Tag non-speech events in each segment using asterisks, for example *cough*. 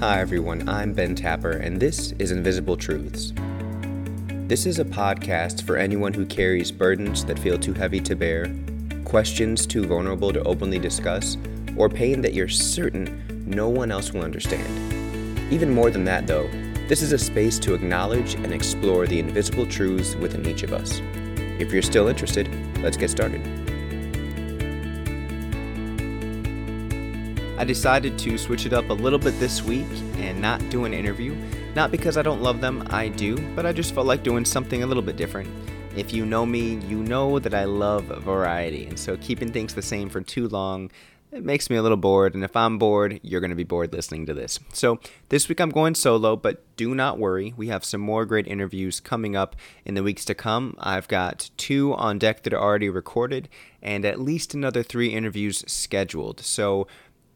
Hi, everyone. I'm Ben Tapper, and this is Invisible Truths. This is a podcast for anyone who carries burdens that feel too heavy to bear, questions too vulnerable to openly discuss, or pain that you're certain no one else will understand. Even more than that, though, this is a space to acknowledge and explore the invisible truths within each of us. If you're still interested, let's get started. I decided to switch it up a little bit this week and not do an interview. Not because I don't love them, I do, but I just felt like doing something a little bit different. If you know me, you know that I love variety, and so keeping things the same for too long it makes me a little bored, and if I'm bored, you're going to be bored listening to this. So, this week I'm going solo, but do not worry. We have some more great interviews coming up in the weeks to come. I've got two on deck that are already recorded, and at least another three interviews scheduled. So,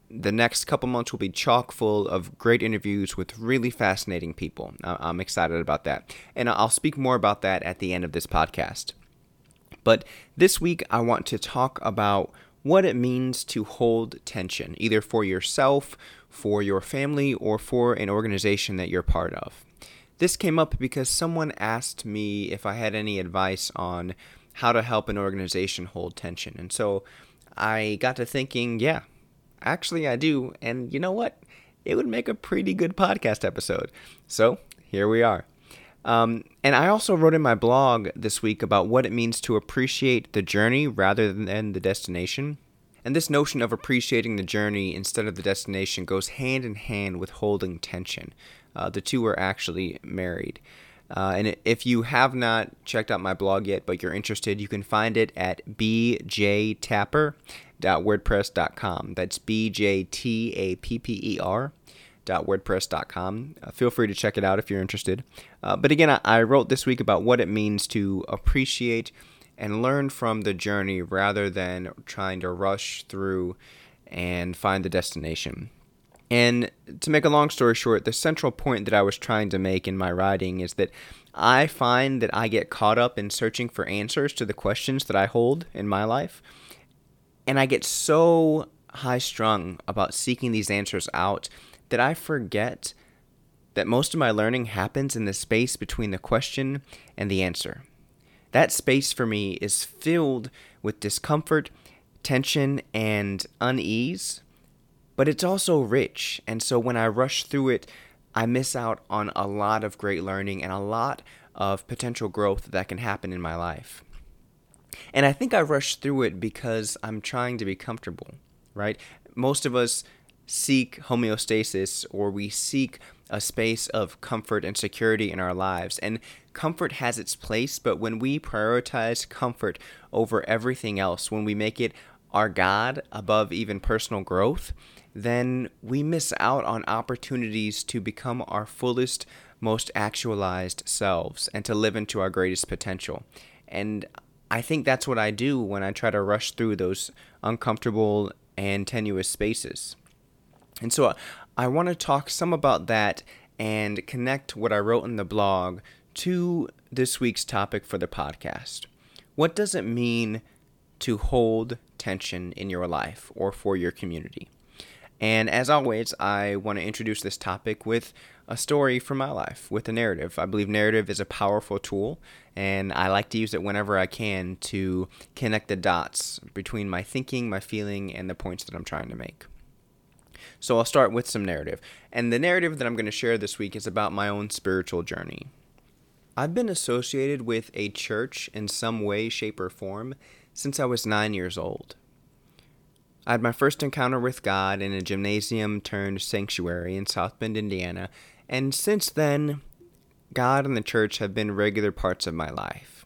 the next couple months will be chock full of great interviews with really fascinating people. I'm excited about that. And I'll speak more about that at the end of this podcast. But this week, I want to talk about what it means to hold tension, either for yourself, for your family, or for an organization that you're part of. This came up because someone asked me if I had any advice on how to help an organization hold tension. And so I got to thinking, yeah, Actually, I do. And you know what? It would make a pretty good podcast episode. So here we are. Um, and I also wrote in my blog this week about what it means to appreciate the journey rather than the destination. And this notion of appreciating the journey instead of the destination goes hand in hand with holding tension. Uh, the two are actually married. Uh, and if you have not checked out my blog yet, but you're interested, you can find it at bjtapper.wordpress.com. That's B J T A P P E R. WordPress.com. Uh, feel free to check it out if you're interested. Uh, but again, I, I wrote this week about what it means to appreciate and learn from the journey rather than trying to rush through and find the destination. And to make a long story short, the central point that I was trying to make in my writing is that I find that I get caught up in searching for answers to the questions that I hold in my life. And I get so high strung about seeking these answers out that I forget that most of my learning happens in the space between the question and the answer. That space for me is filled with discomfort, tension, and unease but it's also rich. And so when I rush through it, I miss out on a lot of great learning and a lot of potential growth that can happen in my life. And I think I rush through it because I'm trying to be comfortable, right? Most of us seek homeostasis or we seek a space of comfort and security in our lives. And comfort has its place, but when we prioritize comfort over everything else, when we make it our God above even personal growth, then we miss out on opportunities to become our fullest, most actualized selves and to live into our greatest potential. And I think that's what I do when I try to rush through those uncomfortable and tenuous spaces. And so I want to talk some about that and connect what I wrote in the blog to this week's topic for the podcast. What does it mean to hold tension in your life or for your community? And as always, I want to introduce this topic with a story from my life, with a narrative. I believe narrative is a powerful tool, and I like to use it whenever I can to connect the dots between my thinking, my feeling, and the points that I'm trying to make. So I'll start with some narrative. And the narrative that I'm going to share this week is about my own spiritual journey. I've been associated with a church in some way, shape, or form since I was nine years old. I had my first encounter with God in a gymnasium turned sanctuary in South Bend, Indiana, and since then, God and the church have been regular parts of my life.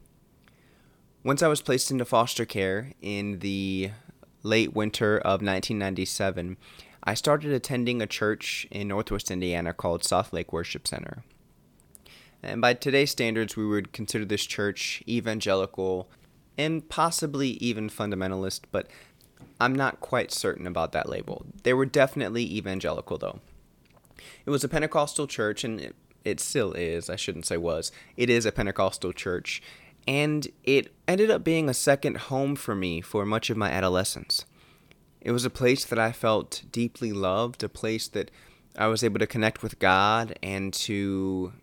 Once I was placed into foster care in the late winter of 1997, I started attending a church in Northwest Indiana called South Lake Worship Center. And by today's standards, we would consider this church evangelical and possibly even fundamentalist, but I'm not quite certain about that label. They were definitely evangelical, though. It was a Pentecostal church, and it, it still is. I shouldn't say was. It is a Pentecostal church, and it ended up being a second home for me for much of my adolescence. It was a place that I felt deeply loved, a place that I was able to connect with God and to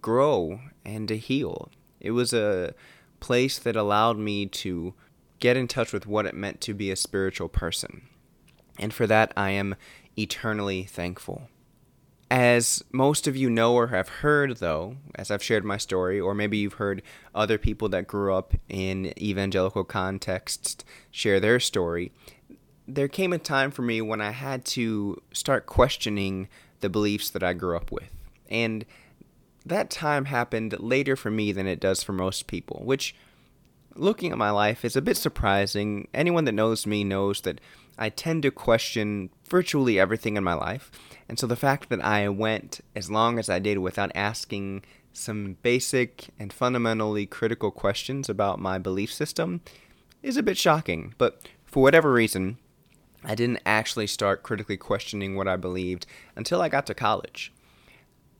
grow and to heal. It was a place that allowed me to get in touch with what it meant to be a spiritual person. And for that, I am eternally thankful. As most of you know or have heard, though, as I've shared my story, or maybe you've heard other people that grew up in evangelical contexts share their story, there came a time for me when I had to start questioning the beliefs that I grew up with. And that time happened later for me than it does for most people, which, looking at my life, is a bit surprising. Anyone that knows me knows that I tend to question virtually everything in my life. And so the fact that I went as long as I did without asking some basic and fundamentally critical questions about my belief system is a bit shocking. But for whatever reason, I didn't actually start critically questioning what I believed until I got to college.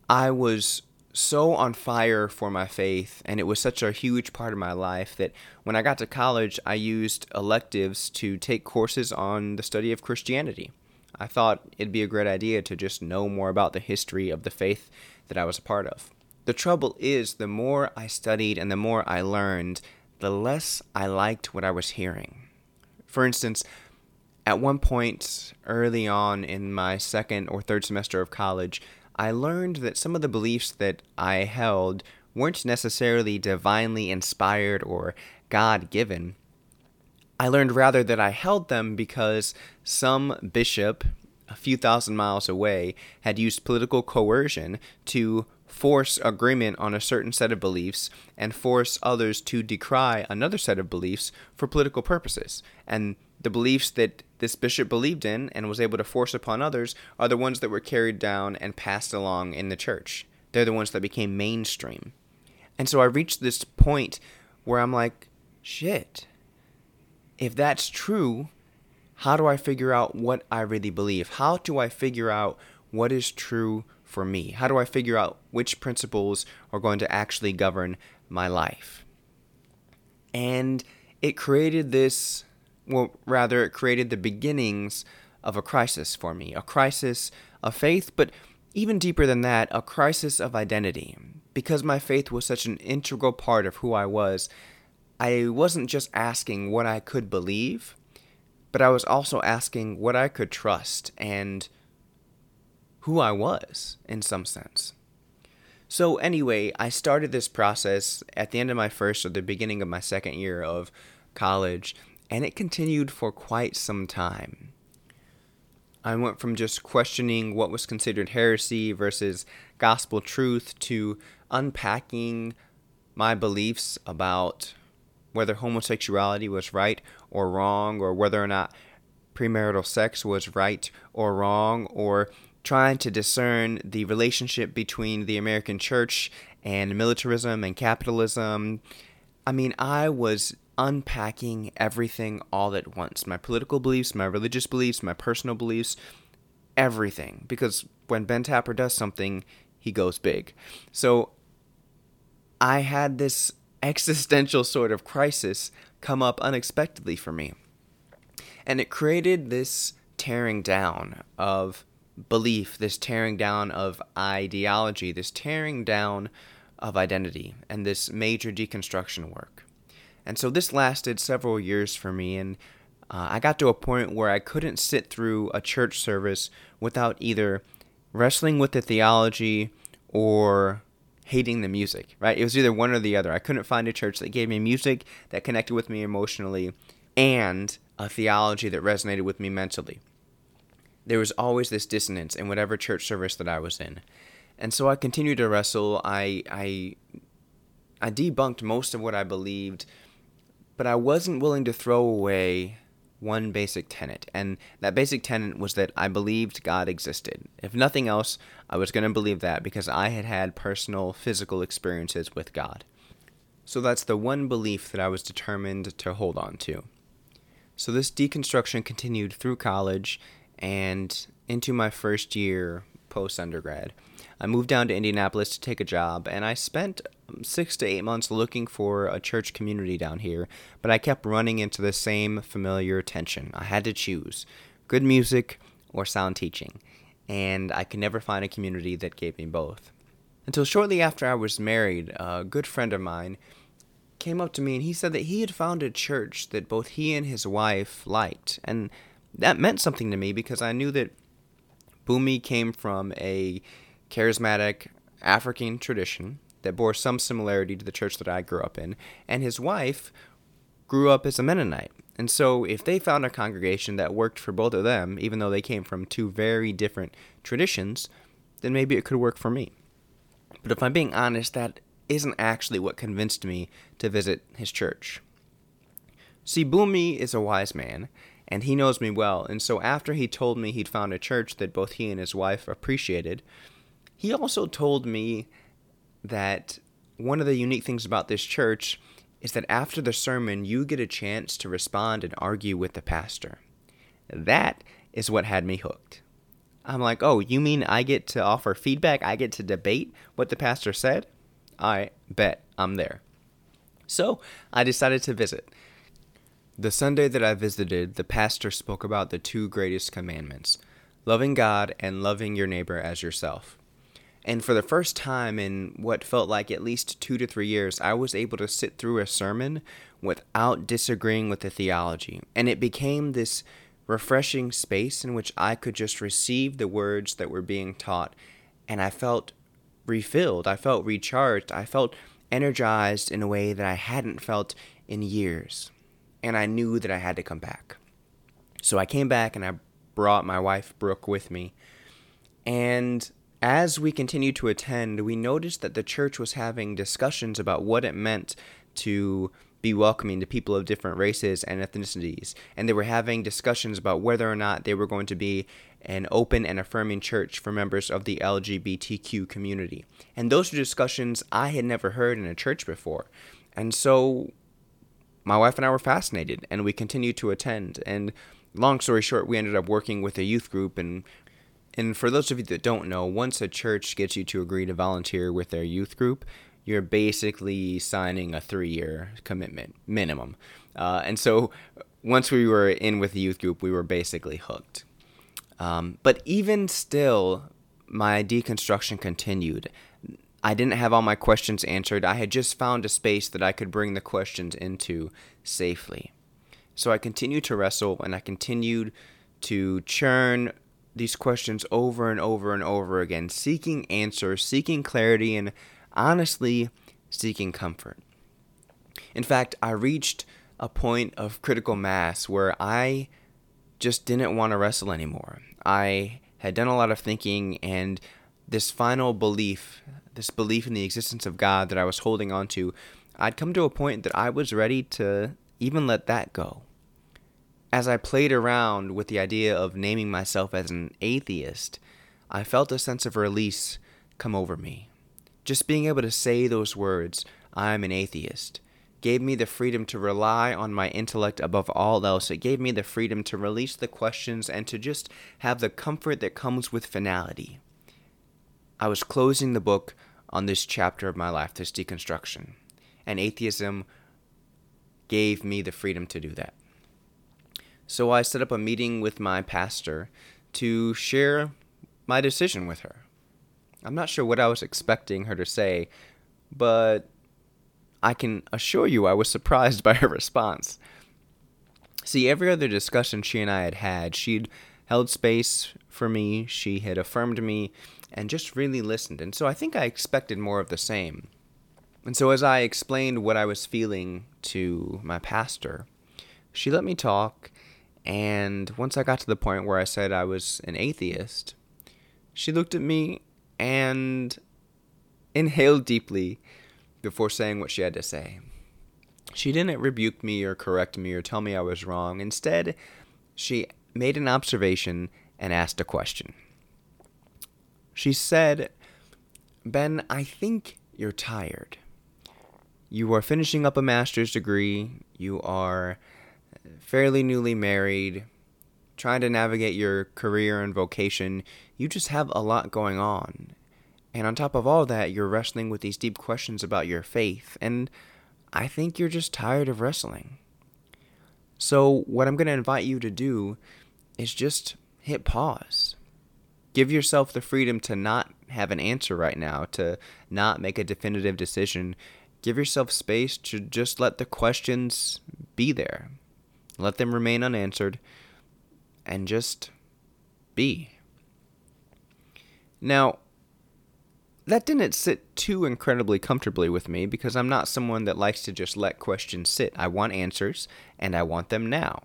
I was so on fire for my faith, and it was such a huge part of my life that when I got to college, I used electives to take courses on the study of Christianity. I thought it'd be a great idea to just know more about the history of the faith that I was a part of. The trouble is, the more I studied and the more I learned, the less I liked what I was hearing. For instance, at one point early on in my second or third semester of college, I learned that some of the beliefs that I held weren't necessarily divinely inspired or God given. I learned rather that I held them because some bishop a few thousand miles away had used political coercion to force agreement on a certain set of beliefs and force others to decry another set of beliefs for political purposes. And the beliefs that this bishop believed in and was able to force upon others are the ones that were carried down and passed along in the church. They're the ones that became mainstream. And so I reached this point where I'm like, shit, if that's true, how do I figure out what I really believe? How do I figure out what is true for me? How do I figure out which principles are going to actually govern my life? And it created this well, rather, it created the beginnings of a crisis for me a crisis of faith, but even deeper than that, a crisis of identity. Because my faith was such an integral part of who I was, I wasn't just asking what I could believe, but I was also asking what I could trust and who I was in some sense. So, anyway, I started this process at the end of my first or the beginning of my second year of college and it continued for quite some time. I went from just questioning what was considered heresy versus gospel truth to unpacking my beliefs about whether homosexuality was right or wrong, or whether or not premarital sex was right or wrong, or trying to discern the relationship between the American church and militarism and capitalism. I mean, I was unpacking everything all at once my political beliefs, my religious beliefs, my personal beliefs, everything. Because when Ben Tapper does something, he goes big. So I had this *laughs* existential sort of crisis come up unexpectedly for me. And it created this tearing down of belief, this tearing down of ideology, this tearing down of identity, and this major deconstruction work. And so this lasted several years for me, and uh, I got to a point where I couldn't sit through a church service without either wrestling with the theology or hating the music, right? It was either one or the other. I couldn't find a church that gave me music that connected with me emotionally and a theology that resonated with me mentally. There was always this dissonance in whatever church service that I was in. And so I continued to wrestle. I I I debunked most of what I believed but I wasn't willing to throw away one basic tenet, and that basic tenet was that I believed God existed. If nothing else, I was going to believe that because I had had personal physical experiences with God. So that's the one belief that I was determined to hold on to. So this deconstruction continued through college and into my first year post undergrad. I moved down to Indianapolis to take a job, and I spent six to eight months looking for a church community down here, but I kept running into the same familiar tension. I had to choose good music or sound teaching. and I could never find a community that gave me both. Until shortly after I was married, a good friend of mine came up to me and he said that he had found a church that both he and his wife liked. And that meant something to me because I knew that Bumi came from a charismatic African tradition that bore some similarity to the church that I grew up in, and his wife grew up as a Mennonite. And so, if they found a congregation that worked for both of them, even though they came from two very different traditions, then maybe it could work for me. But if I'm being honest, that isn't actually what convinced me to visit his church. See, Bumi is a wise man, and he knows me well, and so after he told me he'd found a church that both he and his wife appreciated, he also told me that one of the unique things about this church is that after the sermon, you get a chance to respond and argue with the pastor. That is what had me hooked. I'm like, oh, you mean I get to offer feedback? I get to debate what the pastor said? I bet I'm there. So I decided to visit. The Sunday that I visited, the pastor spoke about the two greatest commandments loving God and loving your neighbor as yourself. And for the first time in what felt like at least two to three years, I was able to sit through a sermon without disagreeing with the theology. And it became this refreshing space in which I could just receive the words that were being taught. And I felt refilled, I felt recharged, I felt energized in a way that I hadn't felt in years. And I knew that I had to come back. So I came back and I brought my wife, Brooke, with me. And as we continued to attend, we noticed that the church was having discussions about what it meant to be welcoming to people of different races and ethnicities. And they were having discussions about whether or not they were going to be an open and affirming church for members of the LGBTQ community. And those were discussions I had never heard in a church before. And so my wife and I were fascinated and we continued to attend. And long story short, we ended up working with a youth group and and for those of you that don't know, once a church gets you to agree to volunteer with their youth group, you're basically signing a three year commitment minimum. Uh, and so once we were in with the youth group, we were basically hooked. Um, but even still, my deconstruction continued. I didn't have all my questions answered. I had just found a space that I could bring the questions into safely. So I continued to wrestle and I continued to churn these questions over and over and over again, seeking answers, seeking clarity, and honestly, seeking comfort. In fact, I reached a point of critical mass where I just didn't want to wrestle anymore. I had done a lot of thinking, and this final belief, this belief in the existence of God that I was holding on to, I'd come to a point that I was ready to even let that go as I played around with the idea of naming myself as an atheist, I felt a sense of release come over me. Just being able to say those words, I'm an atheist, gave me the freedom to rely on my intellect above all else. It gave me the freedom to release the questions and to just have the comfort that comes with finality. I was closing the book on this chapter of my life, this deconstruction, and atheism gave me the freedom to do that. So I set up a meeting with my pastor to share my decision with her. I'm not sure what I was expecting her to say, but I can assure you I was surprised by her response. See, every other discussion she and I had had, she'd held space for me, she had affirmed me, and just really listened. And so I think I expected more of the same. And so as I explained what I was feeling to my pastor, she let me talk and once I got to the point where I said I was an atheist, she looked at me and inhaled deeply before saying what she had to say. She didn't rebuke me or correct me or tell me I was wrong. Instead, she made an observation and asked a question. She said, Ben, I think you're tired. You are finishing up a master's degree. You are fairly newly married, trying to navigate your career and vocation, you just have a lot going on. And on top of all that, you're wrestling with these deep questions about your faith, and I think you're just tired of wrestling. So, what I'm going to invite you to do is just hit pause. Give yourself the freedom to not have an answer right now, to not make a definitive decision. Give yourself space to just let the questions be there. Let them remain unanswered and just be. Now, that didn't sit too incredibly comfortably with me because I'm not someone that likes to just let questions sit. I want answers and I want them now.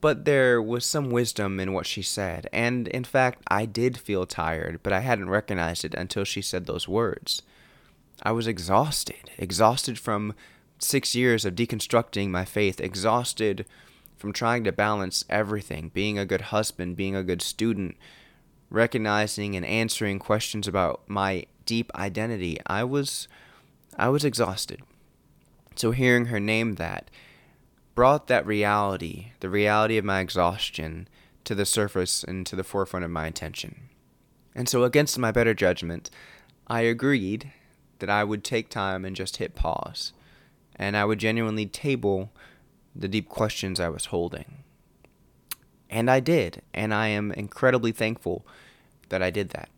But there was some wisdom in what she said, and in fact, I did feel tired, but I hadn't recognized it until she said those words. I was exhausted, exhausted from six years of deconstructing my faith, exhausted from trying to balance everything being a good husband, being a good student, recognizing and answering questions about my deep identity. I was I was exhausted. So hearing her name that brought that reality, the reality of my exhaustion, to the surface and to the forefront of my attention. And so, against my better judgment, I agreed that I would take time and just hit pause, and I would genuinely table the deep questions I was holding. And I did, and I am incredibly thankful that I did that.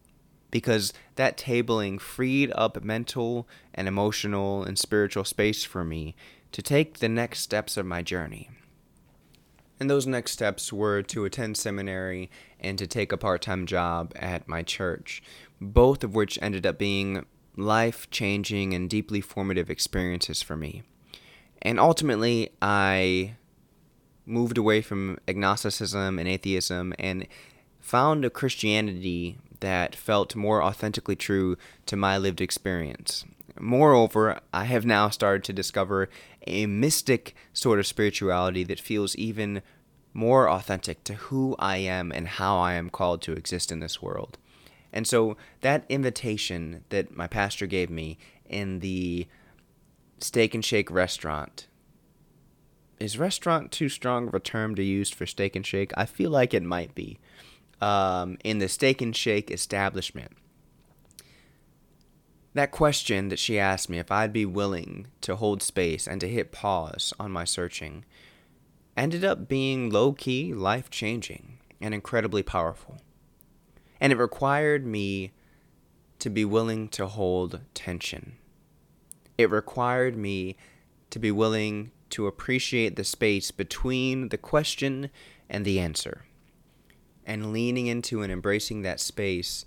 Because that tabling freed up mental and emotional and spiritual space for me to take the next steps of my journey. And those next steps were to attend seminary and to take a part time job at my church, both of which ended up being life changing and deeply formative experiences for me. And ultimately, I moved away from agnosticism and atheism and found a Christianity that felt more authentically true to my lived experience. Moreover, I have now started to discover a mystic sort of spirituality that feels even more authentic to who I am and how I am called to exist in this world. And so that invitation that my pastor gave me in the Steak and Shake restaurant is restaurant too strong of a term to use for Steak and Shake? I feel like it might be. Um, in the Steak and Shake establishment that question that she asked me if I'd be willing to hold space and to hit pause on my searching ended up being low key, life changing, and incredibly powerful. And it required me to be willing to hold tension. It required me to be willing to appreciate the space between the question and the answer. And leaning into and embracing that space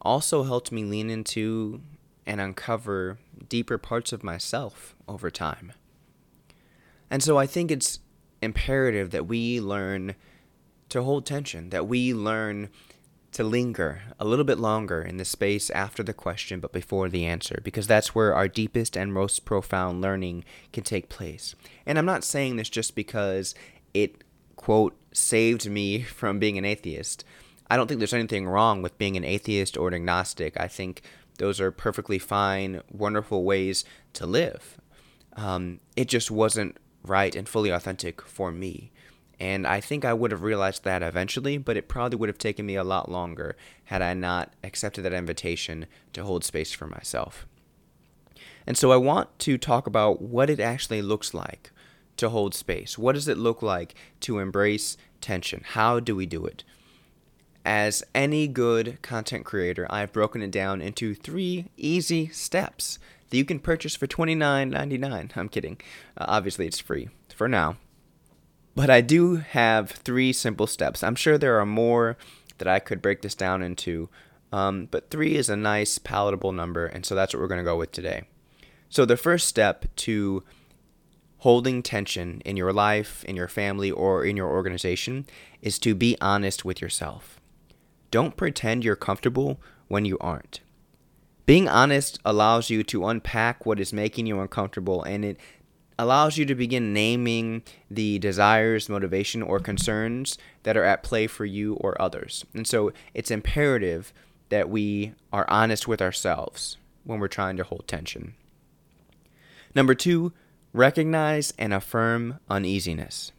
also helped me lean into and uncover deeper parts of myself over time. And so I think it's imperative that we learn to hold tension, that we learn to linger a little bit longer in the space after the question but before the answer, because that's where our deepest and most profound learning can take place. And I'm not saying this just because it, quote, saved me *laughs* from being an atheist. I don't think there's anything wrong with being an atheist or an agnostic. I think those are perfectly fine, wonderful ways to live. Um, it just wasn't right and fully authentic for me. And I think I would have realized that eventually, but it probably would have taken me a lot longer had I not accepted that invitation to hold space for myself. And so I want to talk about what it actually looks like to hold space. What does it look like to embrace tension? How do we do it? As any good content creator, I've broken it down into three easy steps that you can purchase for $29.99. I'm kidding. Uh, obviously, it's free for now. But I do have three simple steps. I'm sure there are more that I could break this down into, um, but three is a nice, palatable number, and so that's what we're going to go with today. So, the first step to holding tension in your life, in your family, or in your organization is to be honest with yourself. Don't pretend you're comfortable when you aren't. Being honest allows you to unpack what is making you uncomfortable and it allows you to begin naming the desires, motivation, or concerns that are at play for you or others. And so it's imperative that we are honest with ourselves when we're trying to hold tension. Number two, recognize and affirm uneasiness.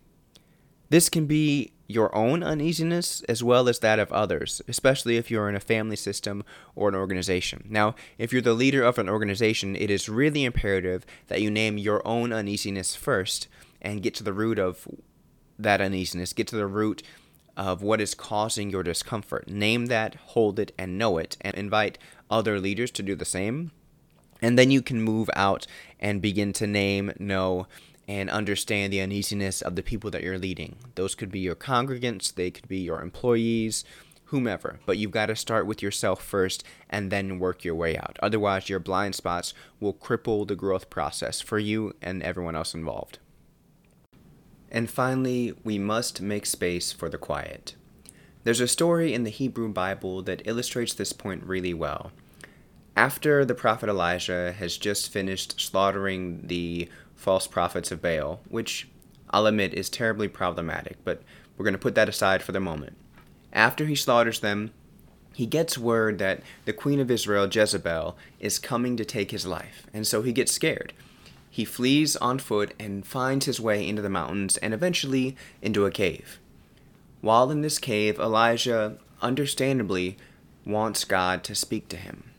This can be your own uneasiness as well as that of others, especially if you're in a family system or an organization. Now, if you're the leader of an organization, it is really imperative that you name your own uneasiness first and get to the root of that uneasiness, get to the root of what is causing your discomfort. Name that, hold it, and know it, and invite other leaders to do the same. And then you can move out and begin to name, know, and understand the uneasiness of the people that you're leading. Those could be your congregants, they could be your employees, whomever. But you've got to start with yourself first and then work your way out. Otherwise, your blind spots will cripple the growth process for you and everyone else involved. And finally, we must make space for the quiet. There's a story in the Hebrew Bible that illustrates this point really well. After the prophet Elijah has just finished slaughtering the false prophets of Baal, which I'll admit is terribly problematic, but we're going to put that aside for the moment. After he slaughters them, he gets word that the queen of Israel, Jezebel, is coming to take his life, and so he gets scared. He flees on foot and finds his way into the mountains and eventually into a cave. While in this cave, Elijah, understandably, wants God to speak to him.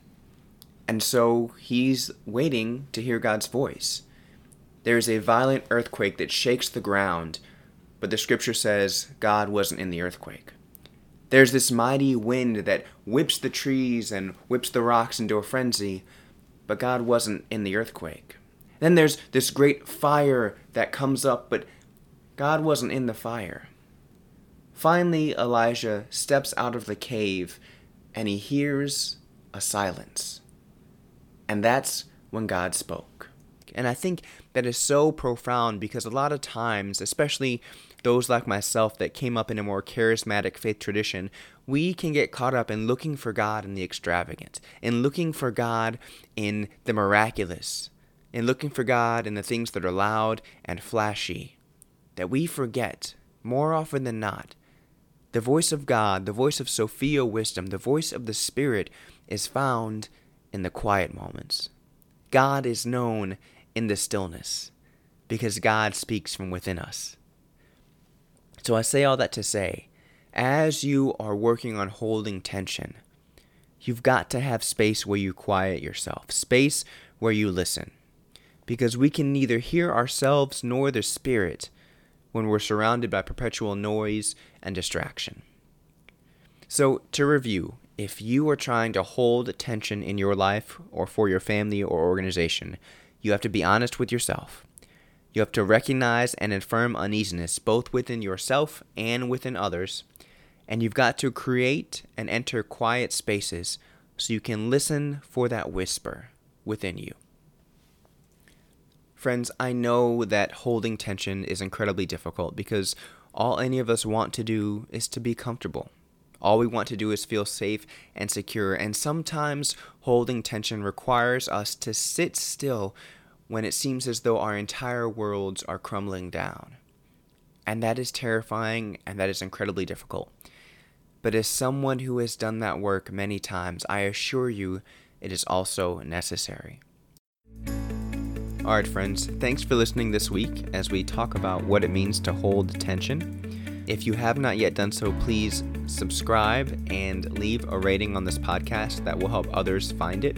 And so he's waiting to hear God's voice. There is a violent earthquake that shakes the ground, but the scripture says God wasn't in the earthquake. There's this mighty wind that whips the trees and whips the rocks into a frenzy, but God wasn't in the earthquake. Then there's this great fire that comes up, but God wasn't in the fire. Finally, Elijah steps out of the cave and he hears a silence. And that's when God spoke. And I think that is so profound because a lot of times, especially those like myself that came up in a more charismatic faith tradition, we can get caught up in looking for God in the extravagant, in looking for God in the miraculous, in looking for God in the things that are loud and flashy, that we forget, more often than not, the voice of God, the voice of Sophia wisdom, the voice of the Spirit is found in the quiet moments. God is known in the stillness because God speaks from within us. So I say all that to say, as you are working on holding tension, you've got to have space where you quiet yourself, space where you listen because we can neither hear ourselves nor the Spirit when we're surrounded by perpetual noise and distraction. So, to review, if you are trying to hold attention in your life or for your family or organization, you have to be honest with yourself. You have to recognize and affirm uneasiness both within yourself and within others. And you've got to create and enter quiet spaces so you can listen for that whisper within you. Friends, I know that holding tension is incredibly difficult because all any of us want to do is to be comfortable. All we want to do is feel safe and secure, and sometimes holding tension requires us to sit still when it seems as though our entire worlds are crumbling down. And that is terrifying and that is incredibly difficult. But as someone who has done that work many times, I assure you it is also necessary. Alright, friends, thanks for listening this week as we talk about what it means to hold tension. If you have not yet done so, please subscribe and leave a rating on this podcast that will help others find it.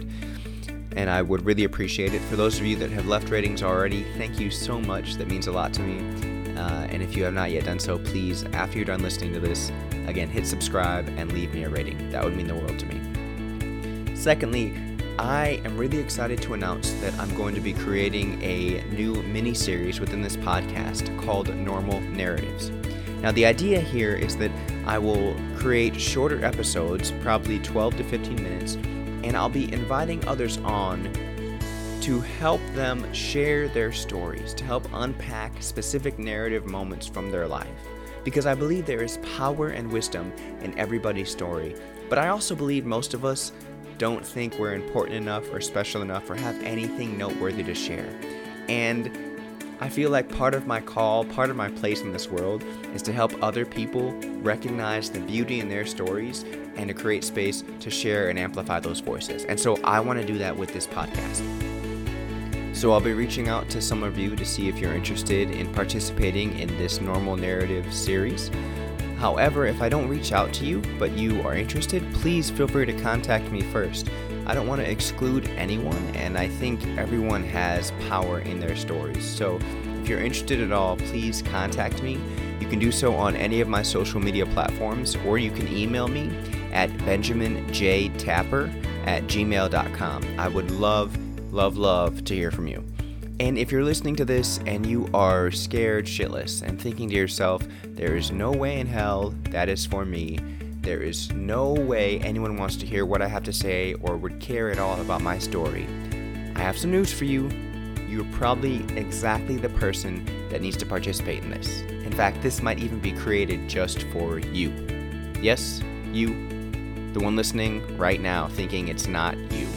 And I would really appreciate it. For those of you that have left ratings already, thank you so much. That means a lot to me. Uh, and if you have not yet done so, please, after you're done listening to this, again, hit subscribe and leave me a rating. That would mean the world to me. Secondly, I am really excited to announce that I'm going to be creating a new mini series within this podcast called Normal Narratives. Now, the idea here is that I will create shorter episodes, probably 12 to 15 minutes, and I'll be inviting others on to help them share their stories, to help unpack specific narrative moments from their life. Because I believe there is power and wisdom in everybody's story, but I also believe most of us don't think we're important enough or special enough or have anything noteworthy to share. And I feel like part of my call, part of my place in this world, is to help other people recognize the beauty in their stories and to create space to share and amplify those voices. And so I want to do that with this podcast. So I'll be reaching out to some of you to see if you're interested in participating in this normal narrative series. However, if I don't reach out to you, but you are interested, please feel free to contact me first. I don't want to exclude anyone, and I think everyone has power in their stories. So if you're interested at all, please contact me. You can do so on any of my social media platforms, or you can email me at benjaminjtapper at gmail.com. I would love, love, love to hear from you. And if you're listening to this and you are scared shitless and thinking to yourself, there is no way in hell that is for me, there is no way anyone wants to hear what I have to say or would care at all about my story, I have some news for you. You're probably exactly the person that needs to participate in this. In fact, this might even be created just for you. Yes, you, the one listening right now thinking it's not you.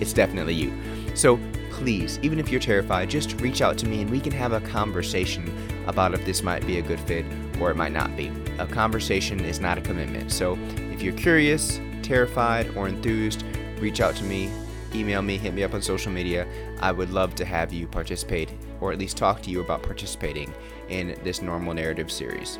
It's definitely you. So please, even if you're terrified, just reach out to me and we can have a conversation about if this might be a good fit or it might not be. A conversation is not a commitment. So if you're curious, terrified, or enthused, reach out to me, email me, hit me up on social media. I would love to have you participate or at least talk to you about participating in this normal narrative series.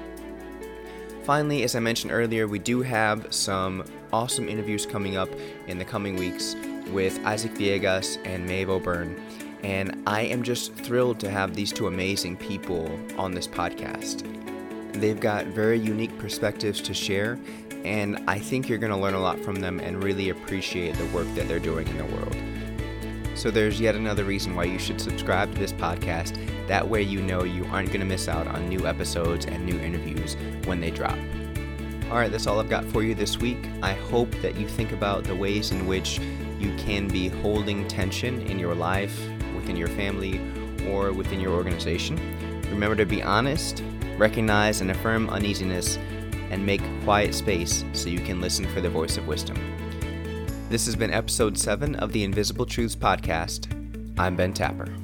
Finally, as I mentioned earlier, we do have some awesome interviews coming up in the coming weeks with Isaac Viegas and Maeve O'Byrne. And I am just thrilled to have these two amazing people on this podcast. They've got very unique perspectives to share, and I think you're going to learn a lot from them and really appreciate the work that they're doing in the world. So there's yet another reason why you should subscribe to this podcast. That way, you know you aren't going to miss out on new episodes and new interviews when they drop. All right, that's all I've got for you this week. I hope that you think about the ways in which you can be holding tension in your life, within your family, or within your organization. Remember to be honest, recognize and affirm uneasiness, and make quiet space so you can listen for the voice of wisdom. This has been episode 7 of the Invisible Truths podcast. I'm Ben Tapper.